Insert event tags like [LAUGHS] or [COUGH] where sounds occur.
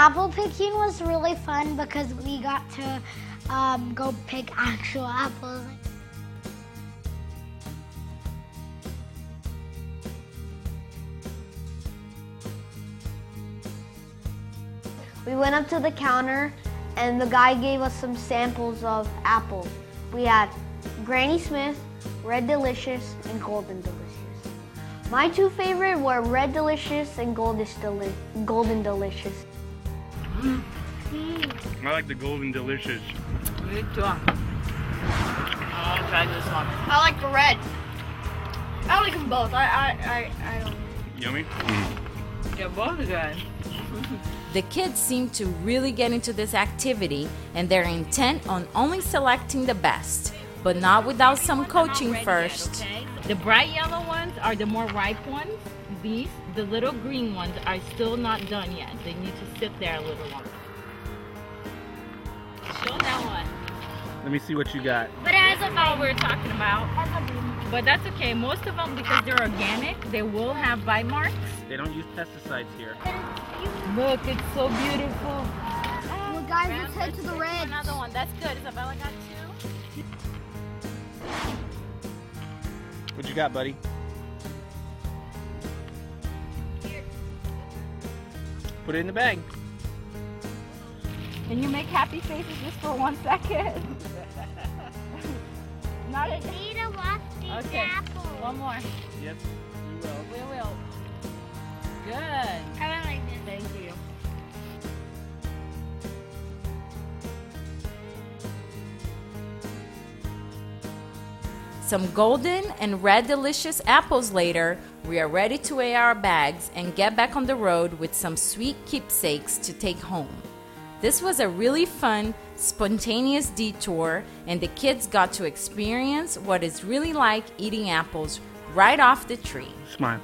apple picking was really fun because we got to um, go pick actual apples. We went up to the counter and the guy gave us some samples of apples. We had Granny Smith, Red Delicious, and Golden Delicious. My two favorite were Red Delicious and Deli- Golden Delicious. Mm. I like the golden delicious. Me too. I want to try this one. I like the red. I like them both. I I I, I don't. Yummy. Mm. They're both good. [LAUGHS] The kids seem to really get into this activity and they're intent on only selecting the best, but not without some coaching first. The bright yellow ones are the more ripe ones. These, the little green ones, are still not done yet. They need to sit there a little longer. Show that one. Let me see what you got. But as That's all we're talking about. But that's okay. Most of them, because they're organic, they will have bite marks. They don't use pesticides here. Look, it's so beautiful. Well, guys, let's head to the red. Another one. That's good. Isabella got you got, buddy? Put it in the bag. Can you make happy faces just for one second? [LAUGHS] Not a, need to wash these Okay. apples. one more. Yep, we will. We will. Good. Some golden and red delicious apples later, we are ready to weigh our bags and get back on the road with some sweet keepsakes to take home. This was a really fun, spontaneous detour, and the kids got to experience what it's really like eating apples right off the tree. Smile.